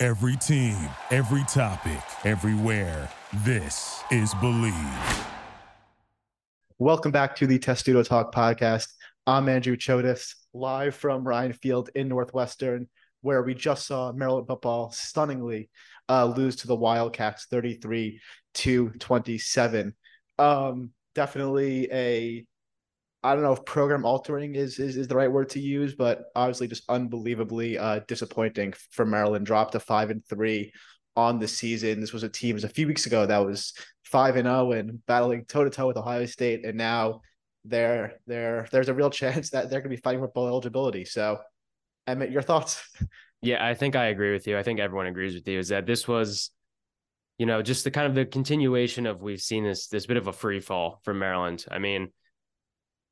Every team, every topic, everywhere. This is Believe. Welcome back to the Testudo Talk podcast. I'm Andrew Chodes, live from Ryan Field in Northwestern, where we just saw Maryland football stunningly uh, lose to the Wildcats 33 to 27. Um, definitely a I don't know if program altering is, is is the right word to use, but obviously just unbelievably uh, disappointing for Maryland. Dropped to five and three on the season. This was a team was a few weeks ago that was five and zero and battling toe to toe with Ohio State, and now they're they're there's a real chance that they're going to be fighting for bowl eligibility. So, Emmett, your thoughts? Yeah, I think I agree with you. I think everyone agrees with you. Is that this was, you know, just the kind of the continuation of we've seen this this bit of a free fall from Maryland. I mean,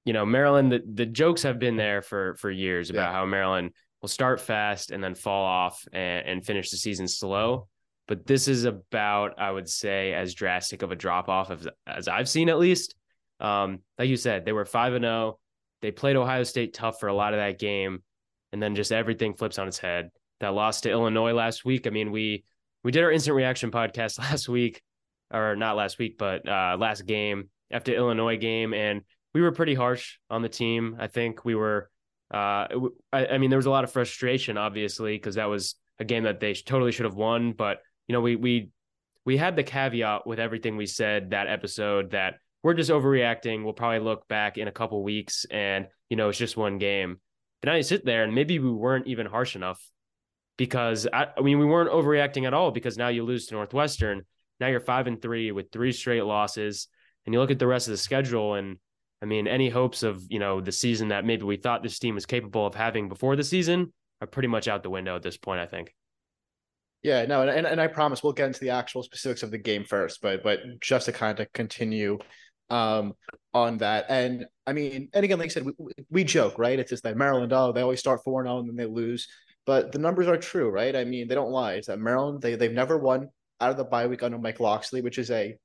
you know, Maryland, the, the jokes have been there for for years about yeah. how Maryland will start fast and then fall off and, and finish the season slow. But this is about, I would say, as drastic of a drop off as, as I've seen at least. Um, like you said, they were five and zero. Oh. They played Ohio State tough for a lot of that game and then just everything flips on its head. That loss to Illinois last week. I mean, we we did our instant reaction podcast last week, or not last week, but uh, last game after Illinois game, and we were pretty harsh on the team. I think we were. Uh, I, I mean, there was a lot of frustration, obviously, because that was a game that they totally should have won. But you know, we we we had the caveat with everything we said that episode that we're just overreacting. We'll probably look back in a couple weeks, and you know, it's just one game. But now you sit there and maybe we weren't even harsh enough because I, I mean we weren't overreacting at all because now you lose to Northwestern. Now you're five and three with three straight losses, and you look at the rest of the schedule and I mean any hopes of you know the season that maybe we thought this team was capable of having before the season are pretty much out the window at this point. I think. Yeah, no, and, and I promise we'll get into the actual specifics of the game first, but but just to kind of continue um, on that. And I mean, and again, like I said, we, we joke, right? It's just that Maryland, oh, they always start 4 0 and then they lose. But the numbers are true, right? I mean, they don't lie. It's that Maryland, they, they've never won out of the bye week under Mike Locksley, which is a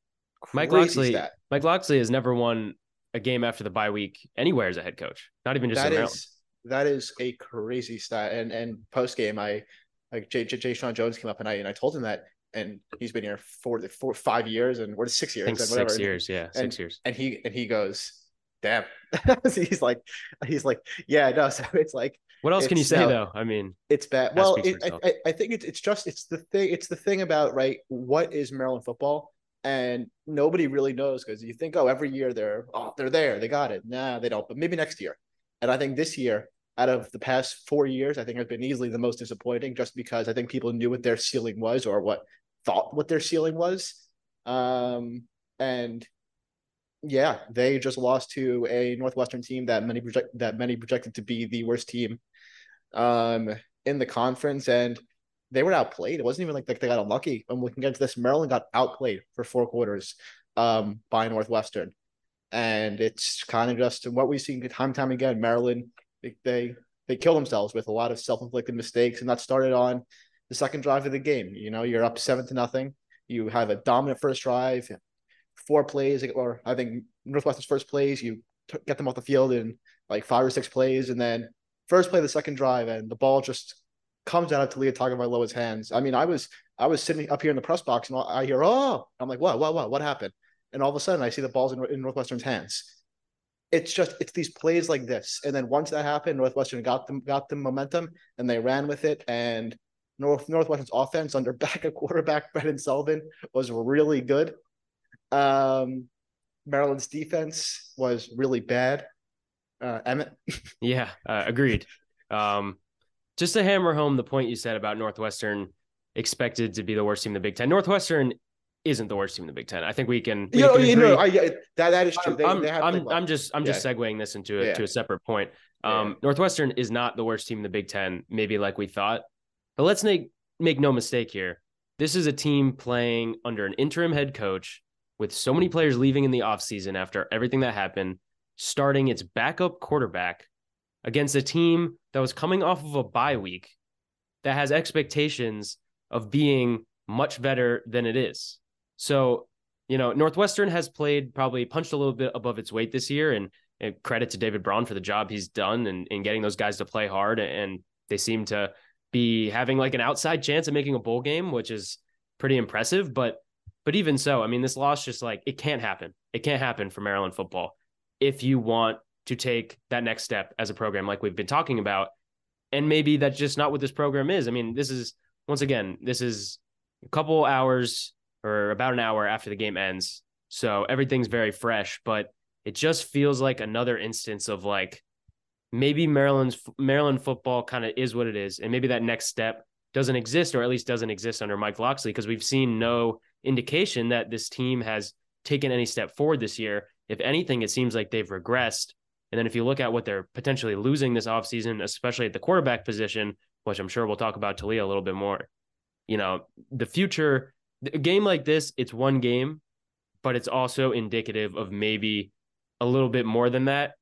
Mike. Stat. Mike Locksley has never won a game after the bye week anywhere as a head coach, not even just that. Is, that is a crazy stat. And and post game, I like Jay, Jay, Jeshaun Jones came up and I and I told him that and he's been here for the four five years and we're six years six whatever. years yeah and, six years. and he and he goes damn. He's like he's like yeah no so it's like what else can you say no, though? I mean it's bad. well it, I, I think it's, it's just it's the thing it's the thing about right what is maryland football and nobody really knows because you think oh every year they're oh they're there they got it. Nah they don't but maybe next year. And i think this year out of the past four years, I think has been easily the most disappointing just because I think people knew what their ceiling was or what thought what their ceiling was. Um, and yeah, they just lost to a Northwestern team that many project that many projected to be the worst team um, in the conference, and they were outplayed. It wasn't even like, they got unlucky. I'm looking into this. Maryland got outplayed for four quarters um, by Northwestern, and it's kind of just what we see time and time again. Maryland they, they they kill themselves with a lot of self inflicted mistakes, and that started on the second drive of the game. You know, you're up seven to nothing. You have a dominant first drive, four plays, or I think Northwestern's first plays. You t- get them off the field in like five or six plays, and then first play the second drive, and the ball just comes out of about Tagovailoa's hands. I mean, I was I was sitting up here in the press box, and I hear, "Oh!" I'm like, "What? What? What? What happened?" And all of a sudden, I see the balls in, in Northwestern's hands. It's just it's these plays like this, and then once that happened, Northwestern got them got the momentum, and they ran with it, and North Northwestern's offense under backup quarterback Brendan Sullivan was really good. Um, Maryland's defense was really bad. Uh, Emmett. yeah, uh, agreed. Um, just to hammer home the point you said about Northwestern expected to be the worst team in the Big Ten. Northwestern isn't the worst team in the Big Ten. I think we can. We you know, can you know, I, that that is true. They, I'm, they I'm, I'm, just I'm yeah. just segueing this into a, yeah. to a separate point. Um, yeah. Northwestern is not the worst team in the Big Ten, maybe like we thought. But let's make make no mistake here. This is a team playing under an interim head coach with so many players leaving in the offseason after everything that happened, starting its backup quarterback against a team that was coming off of a bye week that has expectations of being much better than it is. So, you know, Northwestern has played probably punched a little bit above its weight this year. And, and credit to David Braun for the job he's done and in getting those guys to play hard. And they seem to be having like an outside chance of making a bowl game, which is pretty impressive. But but even so, I mean, this loss just like it can't happen. It can't happen for Maryland football if you want to take that next step as a program, like we've been talking about. And maybe that's just not what this program is. I mean, this is once again, this is a couple hours or about an hour after the game ends. So everything's very fresh, but it just feels like another instance of like maybe Maryland's Maryland football kind of is what it is. And maybe that next step doesn't exist, or at least doesn't exist under Mike Locksley, because we've seen no indication that this team has taken any step forward this year. If anything, it seems like they've regressed. And then if you look at what they're potentially losing this offseason, especially at the quarterback position, which I'm sure we'll talk about Taulia a little bit more, you know, the future, a game like this, it's one game, but it's also indicative of maybe a little bit more than that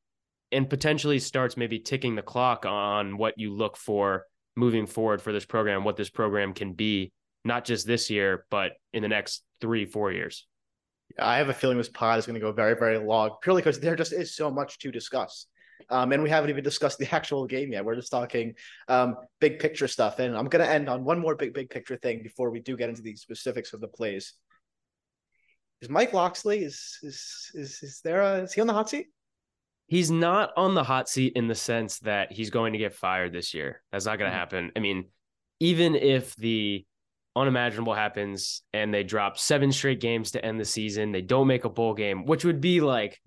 and potentially starts maybe ticking the clock on what you look for moving forward for this program, what this program can be, not just this year, but in the next three, four years. I have a feeling this pod is going to go very, very long, purely because there just is so much to discuss. Um, and we haven't even discussed the actual game yet. We're just talking um, big picture stuff. And I'm going to end on one more big, big picture thing before we do get into the specifics of the plays. Is Mike Locksley is is is is there? A, is he on the hot seat? He's not on the hot seat in the sense that he's going to get fired this year. That's not going to mm-hmm. happen. I mean, even if the unimaginable happens and they drop seven straight games to end the season, they don't make a bowl game, which would be like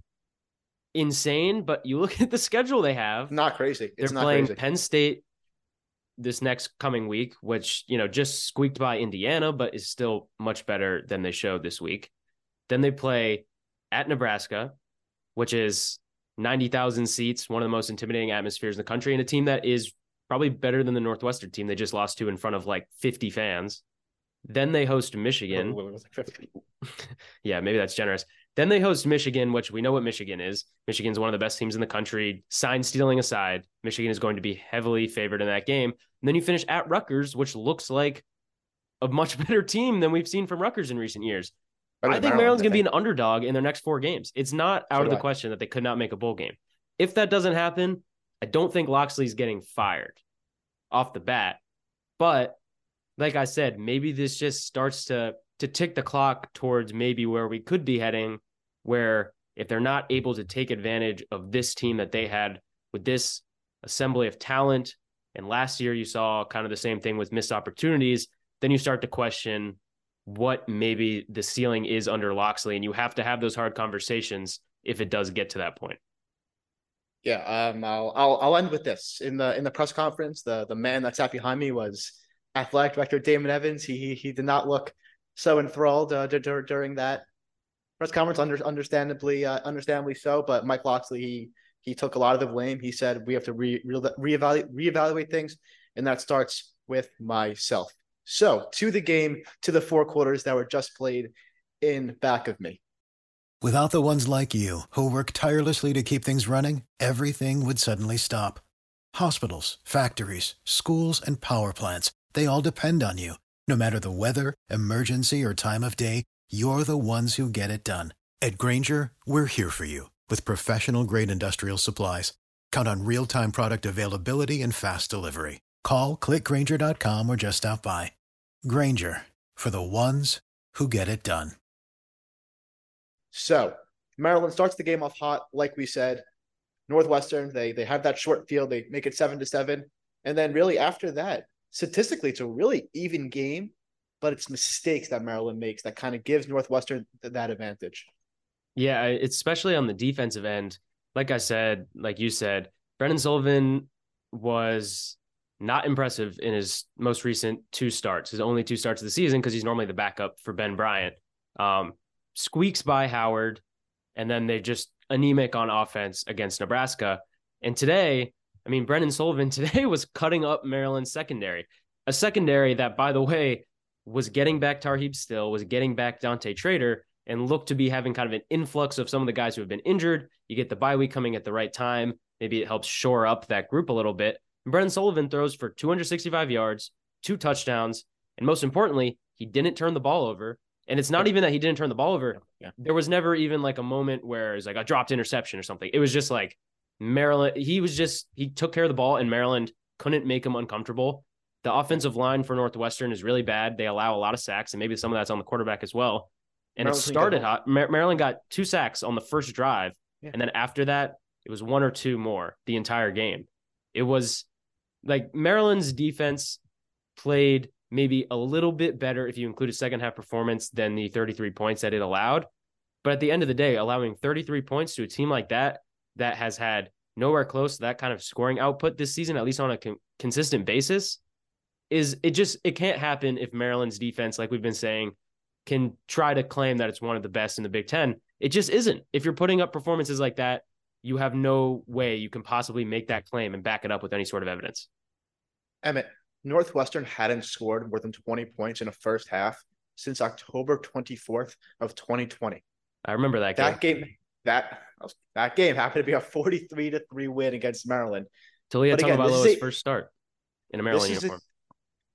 insane. But you look at the schedule they have. Not crazy. It's they're playing crazy. Penn State this next coming week, which, you know, just squeaked by Indiana, but is still much better than they showed this week. Then they play at Nebraska, which is 90,000 seats, one of the most intimidating atmospheres in the country, and a team that is probably better than the Northwestern team they just lost to in front of like 50 fans. Then they host Michigan. yeah, maybe that's generous. Then they host Michigan, which we know what Michigan is. Michigan's one of the best teams in the country. Sign stealing aside, Michigan is going to be heavily favored in that game. And then you finish at Rutgers, which looks like a much better team than we've seen from Rutgers in recent years. I think Maryland's going to be an underdog in their next four games. It's not out so of the I. question that they could not make a bowl game. If that doesn't happen, I don't think Locksley's getting fired off the bat. But like I said, maybe this just starts to to tick the clock towards maybe where we could be heading, where if they're not able to take advantage of this team that they had with this assembly of talent, and last year you saw kind of the same thing with missed opportunities, then you start to question what maybe the ceiling is under Locksley, and you have to have those hard conversations if it does get to that point. Yeah, um, I'll, I'll I'll end with this in the in the press conference. The the man that sat behind me was athletic director Damon Evans. He he, he did not look so enthralled uh, d- d- during that press conference. Under, understandably, uh, understandably so. But Mike Locksley, he he took a lot of the blame. He said we have to re, re reevaluate reevaluate things, and that starts with myself. So, to the game, to the four quarters that were just played in back of me. Without the ones like you, who work tirelessly to keep things running, everything would suddenly stop. Hospitals, factories, schools, and power plants, they all depend on you. No matter the weather, emergency, or time of day, you're the ones who get it done. At Grainger, we're here for you with professional grade industrial supplies. Count on real time product availability and fast delivery. Call clickgrainger.com or just stop by. Grainger for the ones who get it done. So, Maryland starts the game off hot, like we said. Northwestern, they they have that short field, they make it seven to seven. And then really after that, statistically, it's a really even game, but it's mistakes that Maryland makes that kind of gives Northwestern that advantage. Yeah, especially on the defensive end. Like I said, like you said, Brendan Sullivan was not impressive in his most recent two starts, his only two starts of the season, because he's normally the backup for Ben Bryant. Um, squeaks by Howard, and then they just anemic on offense against Nebraska. And today, I mean, Brendan Sullivan today was cutting up Maryland's secondary. a secondary that, by the way, was getting back Tarheeb Still, was getting back Dante Trader, and looked to be having kind of an influx of some of the guys who have been injured. You get the bye week coming at the right time. Maybe it helps shore up that group a little bit. And Brendan Sullivan throws for 265 yards, two touchdowns, and most importantly, he didn't turn the ball over. And it's not even that he didn't turn the ball over. Yeah. There was never even like a moment where it's like a dropped interception or something. It was just like Maryland. He was just he took care of the ball, and Maryland couldn't make him uncomfortable. The offensive line for Northwestern is really bad. They allow a lot of sacks, and maybe some of that's on the quarterback as well. And Maryland it started hot. Mar- Maryland got two sacks on the first drive, Yeah. and then after that, it was one or two more the entire game. It was like Maryland's defense played maybe a little bit better if you include a second half performance than the 33 points that it allowed. But at the end of the day, allowing 33 points to a team like that, that has had nowhere close to that kind of scoring output this season, at least on a con- consistent basis, is it just, it can't happen if Maryland's defense, like we've been saying, can try to claim that it's one of the best in the Big Ten. It just isn't. If you're putting up performances like that, you have no way you can possibly make that claim and back it up with any sort of evidence. Emmett, Northwestern hadn't scored more than 20 points in a first half since October 24th of 2020. I remember that game. That game, that that game happened to be a 43 to 3 win against Maryland. Taulia But again, this is Tagovailoa's first start in a Maryland this is uniform.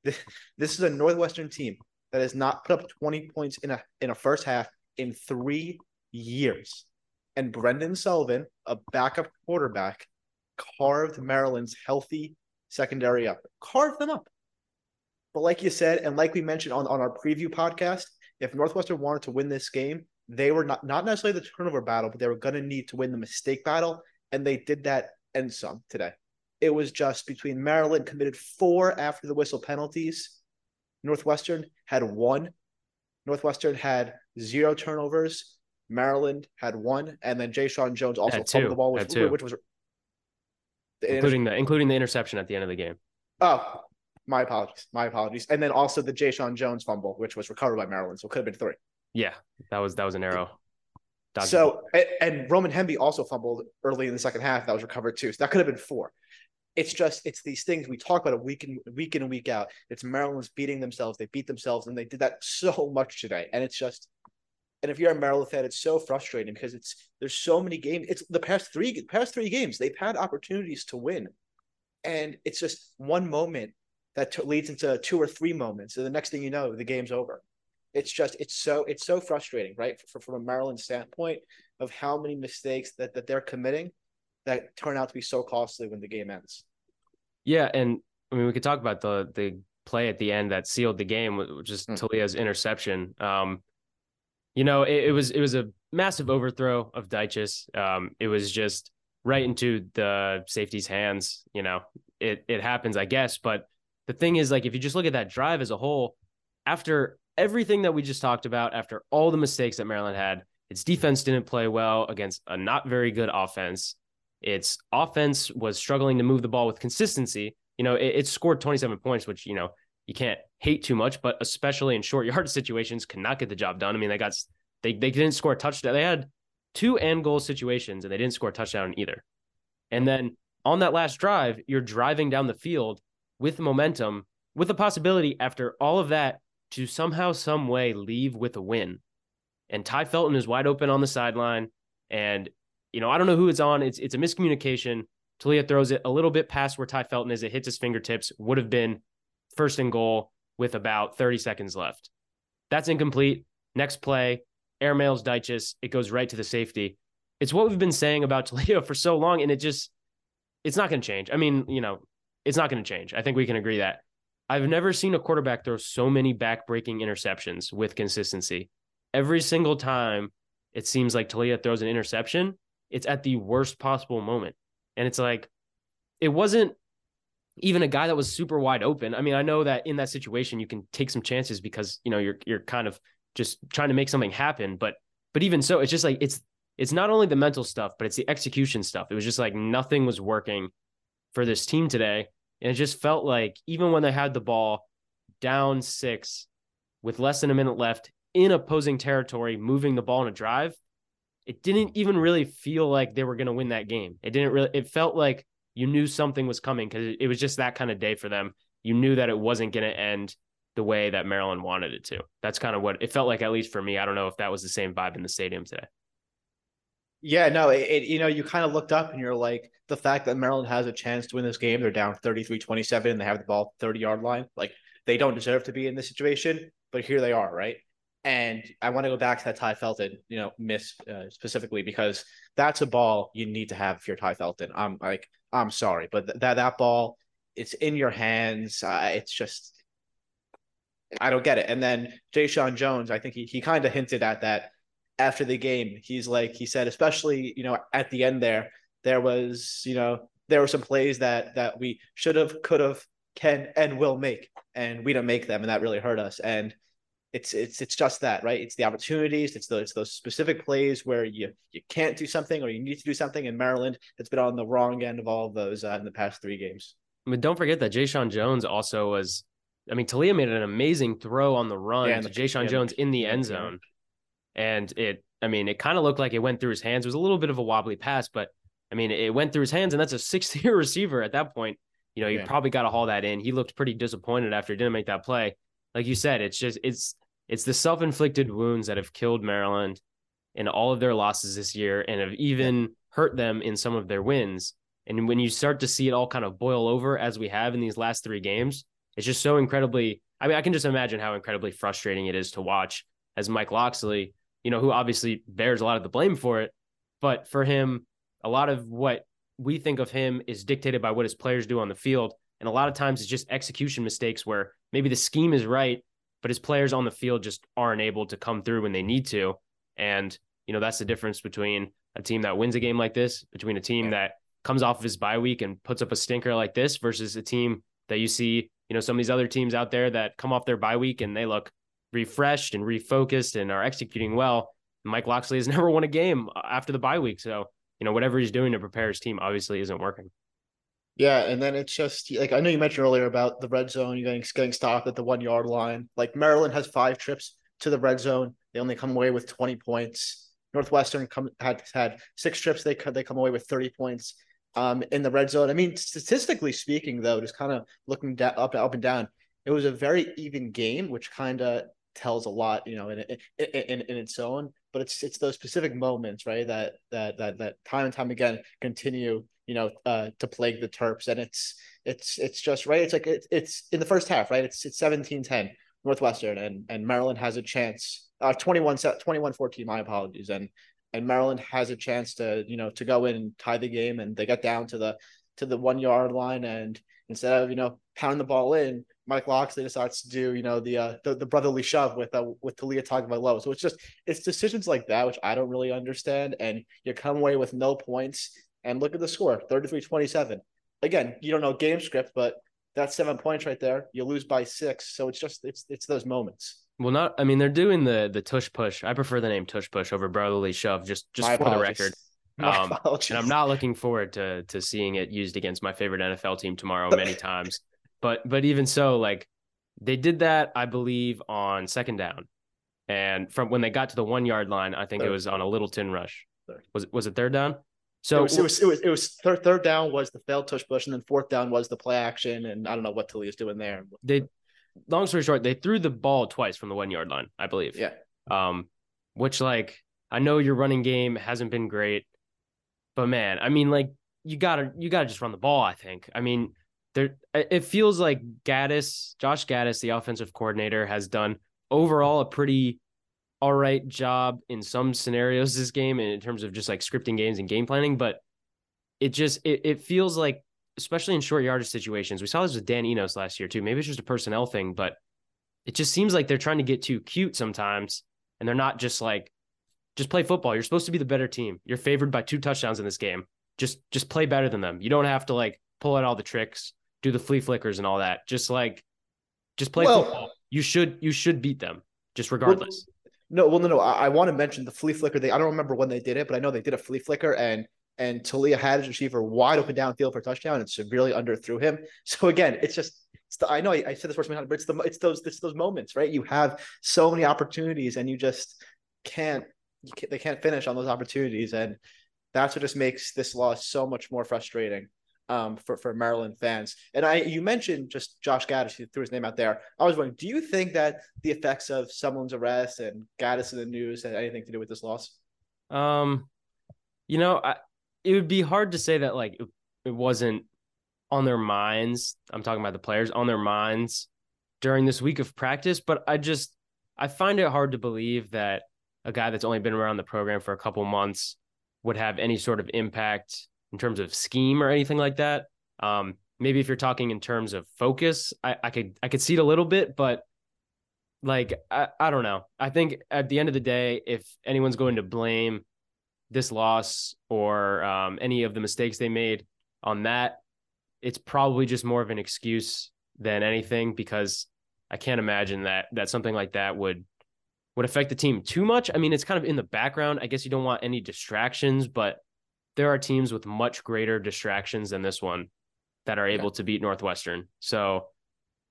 A, this is a Northwestern team that has not put up 20 points in a in a first half in 3 years. And Brendan Sullivan, a backup quarterback, carved Maryland's healthy secondary up. Carved them up. But like you said, and like we mentioned on, on our preview podcast, if Northwestern wanted to win this game, they were not, not necessarily the turnover battle, but they were going to need to win the mistake battle. And they did that and some today. It was just between Maryland committed four after the whistle penalties. Northwestern had one. Northwestern had zero turnovers. Maryland had one, and then Jeshaun Jones also fumbled the ball, which, two. which was the including the including the interception at the end of the game. Oh, my apologies. My apologies. And then also the Jeshaun Jones fumble, which was recovered by Maryland, so it could have been three. Yeah, that was that was an arrow. Dodged So and, and Roman Hemby also fumbled early in the second half. That was recovered too. So that could have been four. It's just it's these things we talk about a week in week in and week out. It's Maryland's beating themselves. They beat themselves, and they did that so much today. And it's just and if you're a Maryland fan, it's so frustrating because it's there's so many games. It's the past three past three games they've had opportunities to win, and it's just one moment that t- leads into two or three moments, and the next thing you know, the game's over. It's just it's so it's so frustrating, right? For, from a Maryland standpoint of how many mistakes that that they're committing that turn out to be so costly when the game ends. Yeah, and I mean we could talk about the the play at the end that sealed the game, which is Hmm. Taulia's interception. Um, you know, it, it was it was a massive overthrow of Dyches. Um, it was just right into the safety's hands. You know, it it happens, I guess. But the thing is, like, if you just look at that drive as a whole, after everything that we just talked about, after all the mistakes that Maryland had, its defense didn't play well against a not very good offense. Its offense was struggling to move the ball with consistency. You know, it, it scored 27 points, which, you know, you can't hate too much, but especially in short yard situations, cannot get the job done. I mean, they got they they didn't score a touchdown. They had two and goal situations and they didn't score a touchdown either. And then on that last drive, you're driving down the field with momentum, with the possibility after all of that to somehow, some way leave with a win. And Ty Felton is wide open on the sideline. And, you know, I don't know who it's on. It's it's a miscommunication. Taulia throws it a little bit past where Ty Felton is. It hits his fingertips, would have been first and goal with about 30 seconds left. That's incomplete. Next play, airmails Dyches. It goes right to the safety. It's what we've been saying about Toledo for so long, and it just it's not going to change. I mean, you know, it's not going to change. I think we can agree that. I've never seen a quarterback throw so many back-breaking interceptions with consistency. Every single time it seems like Taulia throws an interception, it's at the worst possible moment. And it's like it wasn't even a guy that was super wide open. I mean, I know that in that situation you can take some chances because, you know, you're you're kind of just trying to make something happen, but but even so, it's just like it's it's not only the mental stuff, but it's the execution stuff. It was just like nothing was working for this team today. And it just felt like even when they had the ball down six with less than a minute left in opposing territory, moving the ball in a drive, it didn't even really feel like they were going to win that game. It didn't really, it felt like you knew something was coming because it was just that kind of day for them. you knew that it wasn't going to end the way that Maryland wanted it to. That's kind of what it felt like, at least for me. I don't know if that was the same vibe in the stadium today. Yeah, no, it, it, you know, you kind of looked up and you're like, the fact that Maryland has a chance to win this game, they're down 33 27 and they have the ball 30 yard line. Like, they don't deserve to be in this situation, but here they are, right? And I want to go back to that Ty Felton, you know, miss uh, specifically because that's a ball you need to have if you're Ty Felton. I'm like, I'm sorry, but th- that that ball, it's in your hands. Uh, it's just, I don't get it. And then Jeshaun Jones, I think he he kind of hinted at that after the game. He's like, he said, especially you know at the end there, there was you know there were some plays that that we should have, could have, can, and will make, and we don't make them, and that really hurt us. And it's it's it's just that right it's the opportunities it's those those specific plays where you you can't do something or you need to do something in maryland it's been on the wrong end of all of those uh, in the past three games I mean, don't forget that Jeshaun Jones also was. I mean, Taulia made an amazing throw on the run Yeah, to and the- Jeshaun yeah, Jones in the end zone, and it. I mean, it kind of looked like it went through his hands. It was a little bit of a wobbly pass, but I mean, it went through his hands, and that's a six-year receiver at that point. You know, you Yeah. probably got to haul that in. He looked pretty disappointed after he didn't make that play. Like you said, it's just it's it's the self-inflicted wounds that have killed Maryland in all of their losses this year, and have even hurt them in some of their wins. And when you start to see it all kind of boil over as we have in these last three games, it's just so incredibly. I mean, I can just imagine how incredibly frustrating it is to watch as Mike Locksley, you know, who obviously bears a lot of the blame for it. But for him, a lot of what we think of him is dictated by what his players do on the field. And a lot of times it's just execution mistakes where maybe the scheme is right, but his players on the field just aren't able to come through when they need to. And, you know, that's the difference between a team that wins a game like this, between a team that comes off of his bye week and puts up a stinker like this versus a team that you see, you know, some of these other teams out there that come off their bye week and they look refreshed and refocused and are executing well. Mike Locksley has never won a game after the bye week. So, you know, whatever he's doing to prepare his team obviously isn't working. Yeah, and then it's just like I know you mentioned earlier about the red zone, getting getting stopped at the one yard line. Like Maryland has five trips to the red zone, they only come away with twenty points. Northwestern come had had six trips, they they come away with thirty points. Um, in the red zone. I mean, statistically speaking, though, just kind of looking da- up up and down, it was a very even game, which kind of tells a lot, you know, in, in in in its own. But it's it's those specific moments, right, that that that that time and time again continue you know, uh, to plague the Terps. And it's it's it's just right. It's like it's it's in the first half, right? It's it's 17-10 Northwestern and and Maryland has a chance. Uh 21 21-14, my apologies. And and Maryland has a chance to, you know, to go in and tie the game and they get down to the to the one yard line and instead of, you know, pounding the ball in, Mike Locksley decides to do, you know, the uh the, the brotherly shove with uh with Taulia Tagovailoa. So it's just it's decisions like that which I don't really understand. And you come away with no points and look at the score 33 27. Again, you don't know game script, but that's seven points right there. You lose by six. So it's just it's it's those moments. Well, not. I mean, they're doing the the tush push. I prefer the name tush push over brotherly shove. Just just My for the record. Um. And I'm not looking forward to to seeing it used against my favorite NFL team tomorrow many times. But but even so, like they did that, I believe, on second down, and from when they got to the one yard line, I think it was on a Littleton rush. Third. Was it was it third down? it So was, it was it was it was third third down was the failed tush push, and then fourth down was the play action, and I don't know what Taulia's doing there. they, long story short, they threw the ball twice from the one yard line, I believe. Yeah. Um, which like I know your running game hasn't been great, but man, I mean, like you gotta you gotta just run the ball. I think. I mean, there it feels like Gattis, Josh Gattis, the offensive coordinator, has done overall a pretty all right job in some scenarios this game in terms of just like scripting games and game planning, but it just it, it feels like especially in short yardage situations. We saw this with Dan Enos last year too. Maybe it's just a personnel thing, but it just seems like they're trying to get too cute sometimes, and they're not just like just play football. You're supposed to be the better team. You're favored by two touchdowns in this game. Just just play better than them. You don't have to like pull out all the tricks, do the flea flickers and all that. Just like just play Well- football. You should you should beat them just regardless. No, well, no, no. I, I want to mention the flea flicker. They I don't remember when they did it, but I know they did a flea flicker, and and Taulia had his receiver wide open downfield for a touchdown and severely underthrew him. So again, it's just it's the, I know I, I said this first time, but it's the it's those it's those moments, right? You have so many opportunities, and you just can't, you can't they can't finish on those opportunities, and that's what just makes this loss so much more frustrating. Um, for for Maryland fans. And I, you mentioned just Josh Gattis, you threw his name out there. I was wondering, do you think that the effects of someone's arrest and Gattis in the news had anything to do with this loss? Um, you know, I, it would be hard to say that like it, it wasn't on their minds. I'm talking about the players on their minds during this week of practice, but I just I find it hard to believe that a guy that's only been around the program for a couple months would have any sort of impact in terms of scheme or anything like that. Um, maybe if you're talking in terms of focus, I, I could I could see it a little bit, but like I, I don't know. I think at the end of the day, if anyone's going to blame this loss or um, any of the mistakes they made on that, it's probably just more of an excuse than anything because I can't imagine that that something like that would would affect the team too much. I mean, it's kind of in the background. I guess you don't want any distractions, but there are teams with much greater distractions than this one that are able yeah. to beat Northwestern. So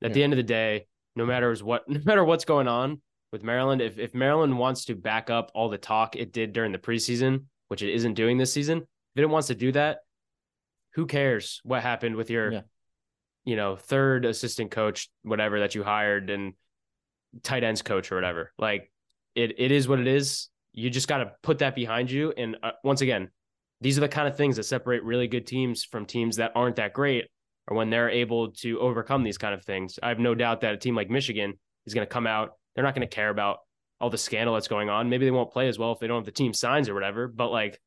at yeah. the end of the day, no matter what no matter what's going on with Maryland, if if Maryland wants to back up all the talk it did during the preseason, which it isn't doing this season, if it wants to do that, who cares what happened with your yeah you know, third assistant coach, whatever that you hired and tight ends coach or whatever. Like it, it is what it is. You just got to put that behind you. And uh, once again, these are the kind of things that separate really good teams from teams that aren't that great or when they're able to overcome these kind of things. I have no doubt that a team like Michigan is going to come out. They're not going to care about all the scandal that's going on. Maybe they won't play as well if they don't have the team signs or whatever, but like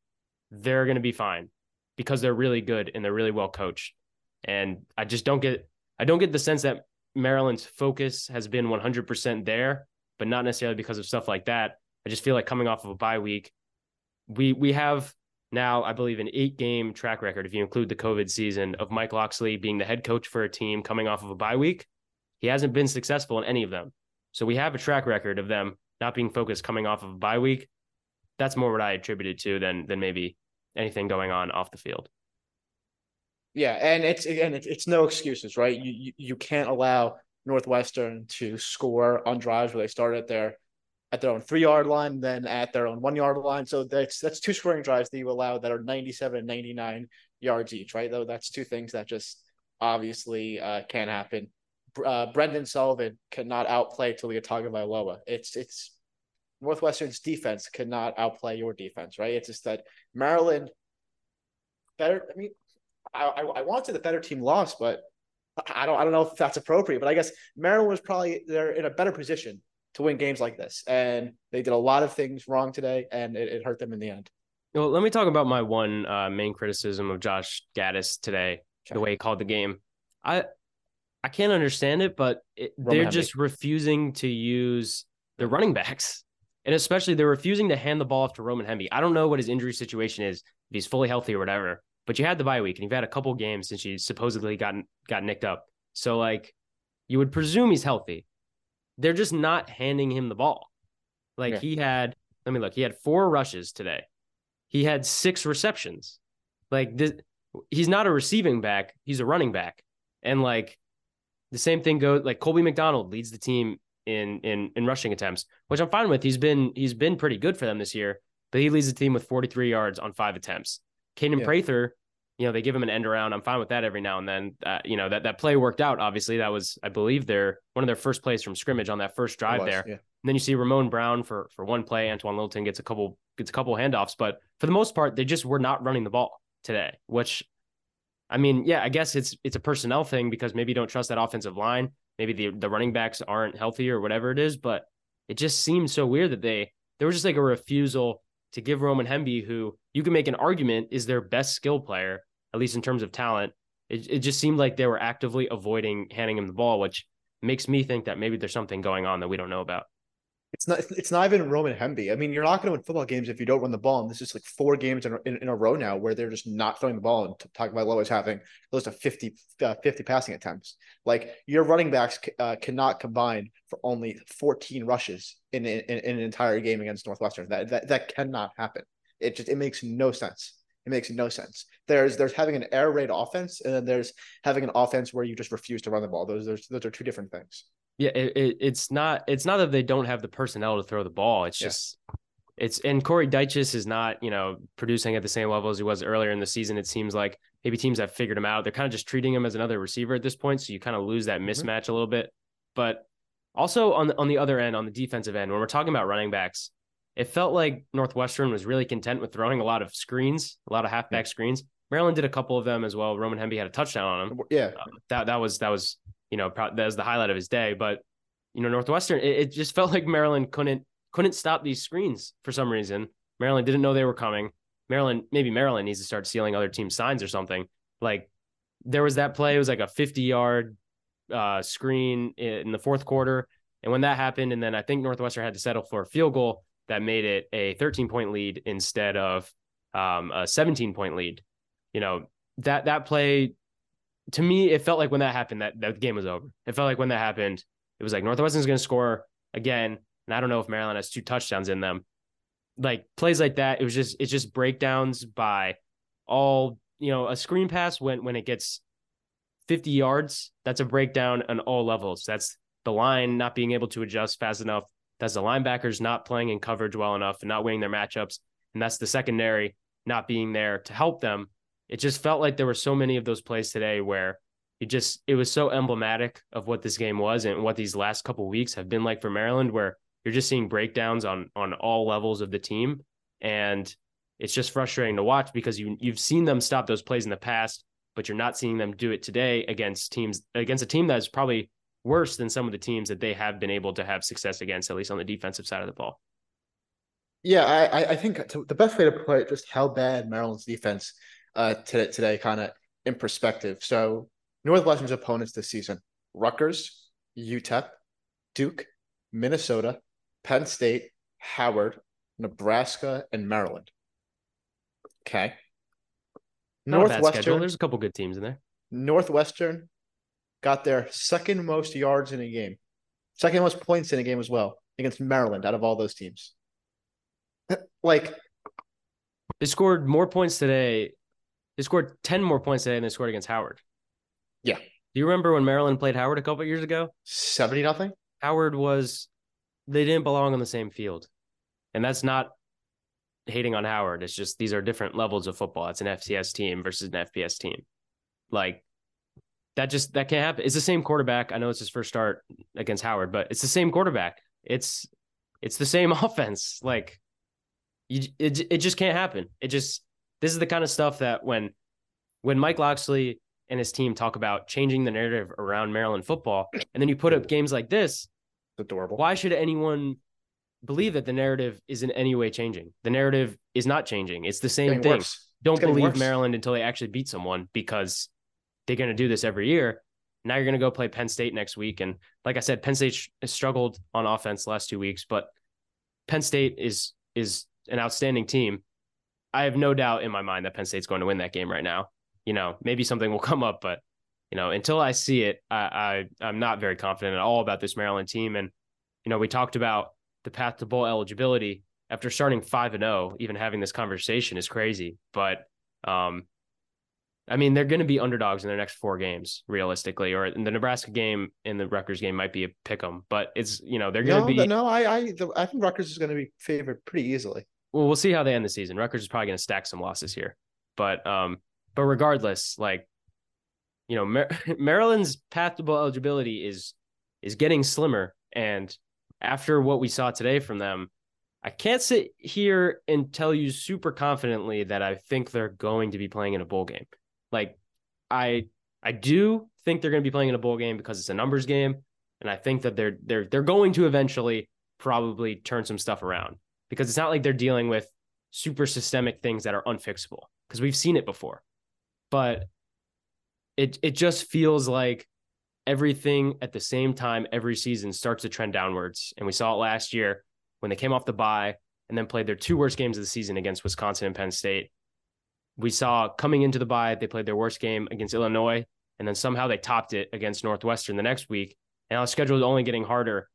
they're going to be fine because they're really good and they're really well coached. And I just don't get I don't get the sense that Maryland's focus has been 100% there, but not necessarily because of stuff like that. I just feel like coming off of a bye week, we we have now I believe an eight game track record if you include the COVID season of Mike Locksley being the head coach for a team coming off of a bye week. He hasn't been successful in any of them. So we have a track record of them not being focused coming off of a bye week. That's more what I attributed to than than maybe anything going on off the field. Yeah, and it's again, it's, it's no excuses, right? You, you you can't allow Northwestern to score on drives where they start at their at their own three yard line, then at their own one yard line. So that's that's two scoring drives that you allow that are 97 and 99 yards each, right? Though that's two things that just obviously uh, can't happen. Uh, Brendan Sullivan cannot outplay Taulia Tagovailoa. It's it's Northwestern's defense cannot outplay your defense, right? It's just that Maryland better. I mean, I, I, I want to the better team lost, but I don't I don't know if that's appropriate. But I guess Maryland was probably they're in a better position to win games like this, and they did a lot of things wrong today, and it, it hurt them in the end. Well, let me talk about my one uh, main criticism of Josh Gattis today, okay. the way he called the game. I I can't understand it, but it, they're Hemby. just refusing to use the running backs. And especially they're refusing to hand the ball off to Roman Hemby. I don't know what his injury situation is, if he's fully healthy or whatever, but you had the bye week and you've had a couple games since you supposedly got got nicked up. So like you would presume he's healthy. They're just not handing him the ball. Like yeah. he had, let me look, he had four rushes today. He had six receptions. Like this, he's not a receiving back, he's a running back. And like the same thing goes like Colby McDonald leads the team in in in rushing attempts, which I'm fine with. He's been he's been pretty good for them this year, but he leads the team with 43 yards on five attempts. Kaden yeah. Prather you know, they give him an end around. I'm fine with that every now and then. Uh, you know, that that play worked out. Obviously, that was, I believe, their one of their first plays from scrimmage on that first drive was, there. Yeah. And then you see Ramon Brown for for one play. Antoine Littleton gets a couple gets a couple handoffs, but for the most part, they just were not running the ball today. Which, I mean, yeah, I guess it's it's a personnel thing because maybe you don't trust that offensive line. Maybe the the running backs aren't healthy or whatever it is. But it just seems so weird that they there was just like a refusal to give Roman Hemby, who you can make an argument is their best skill player at least in terms of talent. It, it just seemed like they were actively avoiding handing him the ball, which makes me think that maybe there's something going on that we don't know about. It's not. It's not even Roman Hemby. I mean, you're not going to win football games if you don't run the ball. And this is like four games in, in, in a row now where they're just not throwing the ball. And talking about Lois having close to 50, uh, 50 passing attempts. Like your running backs uh, cannot combine for only 14 rushes in, in, in an entire game against Northwestern. That, that that cannot happen. It just it makes no sense. It makes no sense. There's there's having an air raid offense, and then there's having an offense where you just refuse to run the ball. Those those, those are two different things. Yeah, it, it, it's not it's not that they don't have the personnel to throw the ball. It's just it's and Corey Dyches is not you know producing at the same level as he was earlier in the season. It seems like maybe teams have figured him out. They're kind of just treating him as another receiver at this point. So you kind of lose that mm-hmm. mismatch mm-hmm. a little bit. But also on the, on the other end, on the defensive end, when we're talking about running backs, it felt like Northwestern was really content with throwing a lot of screens, a lot of halfback screens. Maryland did a couple of them as well. Roman Hemby had a touchdown on him. Yeah, uh, that that was that was you know that was the highlight of his day. But you know Northwestern, it, it just felt like Maryland couldn't couldn't stop these screens for some reason. Maryland didn't know they were coming. Maryland, maybe Maryland needs to start stealing other teams' signs or something. Like there was that play, it was like a 50 yard uh, screen in the fourth quarter. And when that happened, and then I think Northwestern had to settle for a field goal that made it a 13 point lead instead of um, a 17 point lead. You know, that that play to me, it felt like when that happened, that, that game was over. It felt like when that happened, it was like Northwestern's to score again. And I don't know if Maryland has two touchdowns in them. Like plays like that, it was just it's just breakdowns by all you know a screen pass when when it gets 50 yards. That's a breakdown on all levels. That's the line not being able to adjust fast enough. That's the linebackers not playing in coverage well enough and not winning their matchups. And that's the secondary not being there to help them. It just felt like there were so many of those plays today where it just it was so emblematic of what this game was and what these last couple weeks have been like for Maryland, where you're just seeing breakdowns on on all levels of the team. And it's just frustrating to watch because you you've seen them stop those plays in the past, but you're not seeing them do it today against teams against a team that's probably worse than some of the teams that they have been able to have success against, at least on the defensive side of the ball. Yeah, I I think the best way to put just how bad Maryland's defense uh today today kind of in perspective. So Northwestern's opponents this season: Rutgers, UTEP, Duke, Minnesota, Penn State, Howard, Nebraska, and Maryland. Okay. Northwestern. There's a couple good teams in there. Northwestern got their second most yards in a game, second most points in a game as well against Maryland out of all those teams. like they scored more points today. They scored 10 more points today than they scored against Howard. Yeah. Do you remember when Maryland played Howard a couple years ago? 70 nothing? Howard was they didn't belong on the same field. And that's not hating on Howard. It's just these are different levels of football. It's an FCS team versus an FBS team. Like that just that can't happen. It's the same quarterback. I know it's his first start against Howard, but it's the same quarterback. It's it's the same offense. Like you, it it just can't happen. It just this is the kind of stuff that when when Mike Locksley and his team talk about changing the narrative around Maryland football, and then you put up games like this, it's adorable. Why should anyone believe that the narrative is in any way changing? The narrative is not changing. It's the same thing. Worse. Don't believe worse. Maryland until they actually beat someone because they're going to do this every year. Now you're going to go play Penn State next week. And like I said, Penn State has struggled on offense last two weeks, but Penn State is is an outstanding team. I have no doubt in my mind that Penn State's going to win that game right now. You know, maybe something will come up, but you know, until I see it, I, I I'm not very confident at all about this Maryland team. And you know, we talked about the path to bowl eligibility after starting five and zero. Oh, even having this conversation is crazy. But um, I mean, they're going to be underdogs in their next four games, realistically. Or in the Nebraska game and the Rutgers game might be a pick 'em, but it's you know they're going to no, be. No, I I the, I think Rutgers is going to be favored pretty easily. Well, we'll see how they end the season. Rutgers is probably going to stack some losses here, but um, but regardless, like you know, Mar- Maryland's path to bowl eligibility is is getting slimmer, and after what we saw today from them, I can't sit here and tell you super confidently that I think they're going to be playing in a bowl game. Like I I do think they're going to be playing in a bowl game because it's a numbers game, and I think that they're they're they're going to eventually probably turn some stuff around because it's not like they're dealing with super systemic things that are unfixable because we've seen it before. But it it just feels like everything at the same time every season starts to trend downwards. And we saw it last year when they came off the bye and then played their two worst games of the season against Wisconsin and Penn State. We saw coming into the bye, they played their worst game against Illinois, and then somehow they topped it against Northwestern the next week. And our schedule is only getting harder.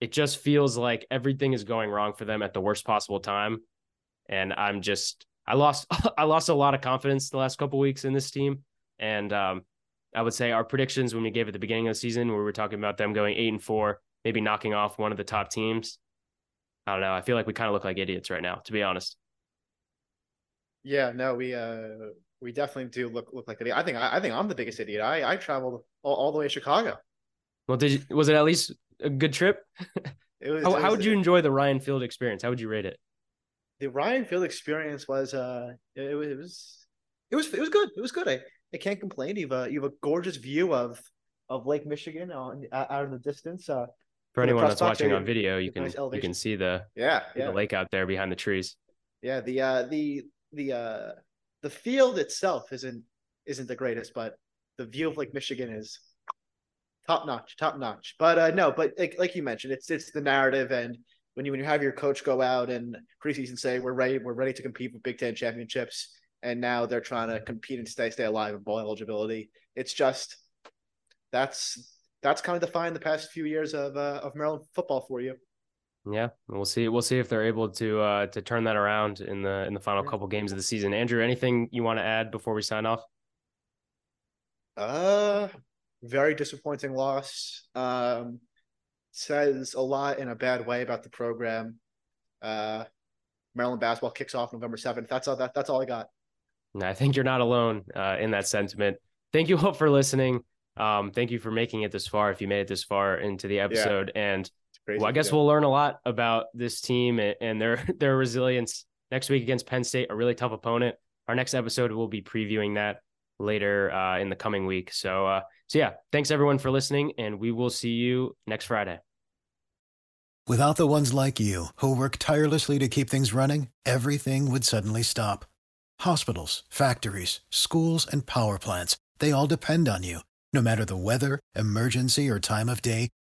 It just feels like everything is going wrong for them at the worst possible time. And I'm just I lost I lost a lot of confidence the last couple weeks in this team. And um, I would say our predictions when we gave at the beginning of the season, where we were talking about them going eight and four, maybe knocking off one of the top teams. I don't know. I feel like we kind of look like idiots right now, to be honest. Yeah, no, we uh We definitely do look look like idiot. I think I, I think I'm the biggest idiot. I I traveled all, all the way to Chicago. Well, did you, was it at least a good trip? It was, how, it how was- would you enjoy the Ryan Field experience? How would you rate it? the Ryan Field experience was uh it, was it was it was it was good. It was good. I, I can't complain. You've a you have a gorgeous view of of Lake Michigan on out in the distance. Uh For anyone that's watching area, on video, you can nice you can see the, yeah, yeah. the lake out there behind the trees. Yeah, the uh the the uh the field itself isn't isn't the greatest, but the view of Lake Michigan is top notch, top notch. But uh no, but like like you mentioned, it's it's the narrative and when you when you have your coach go out and preseason say we're ready, we're ready to compete for Big Ten championships, and now they're trying to compete and stay stay alive in bowl eligibility. It's just that's that's kind of defined the past few years of uh, of Maryland football for you. Yeah, we'll see. We'll see if they're able to uh, to turn that around in the in the final Yeah. couple games of the season. Andrew, anything you want to add before we sign off? Uh, very disappointing loss. Um, says a lot in a bad way about the program. Uh, Maryland basketball kicks off November seventh. That's all. That, that's all I got. I think you're not alone uh, in that sentiment. Thank you all for listening. Um, thank you for making it this far. If you made it this far into the episode, and It's crazy. well, I guess Yeah. we'll learn a lot about this team and, and their their resilience next week against Penn State, a really tough opponent. Our next episode will be previewing that later uh, in the coming week. So, uh, so yeah, thanks everyone for listening, and we will see you next Friday. Without the ones like you, who work tirelessly to keep things running, everything would suddenly stop. Hospitals, factories, schools, and power plants, they all depend on you. No matter the weather, emergency, or time of day,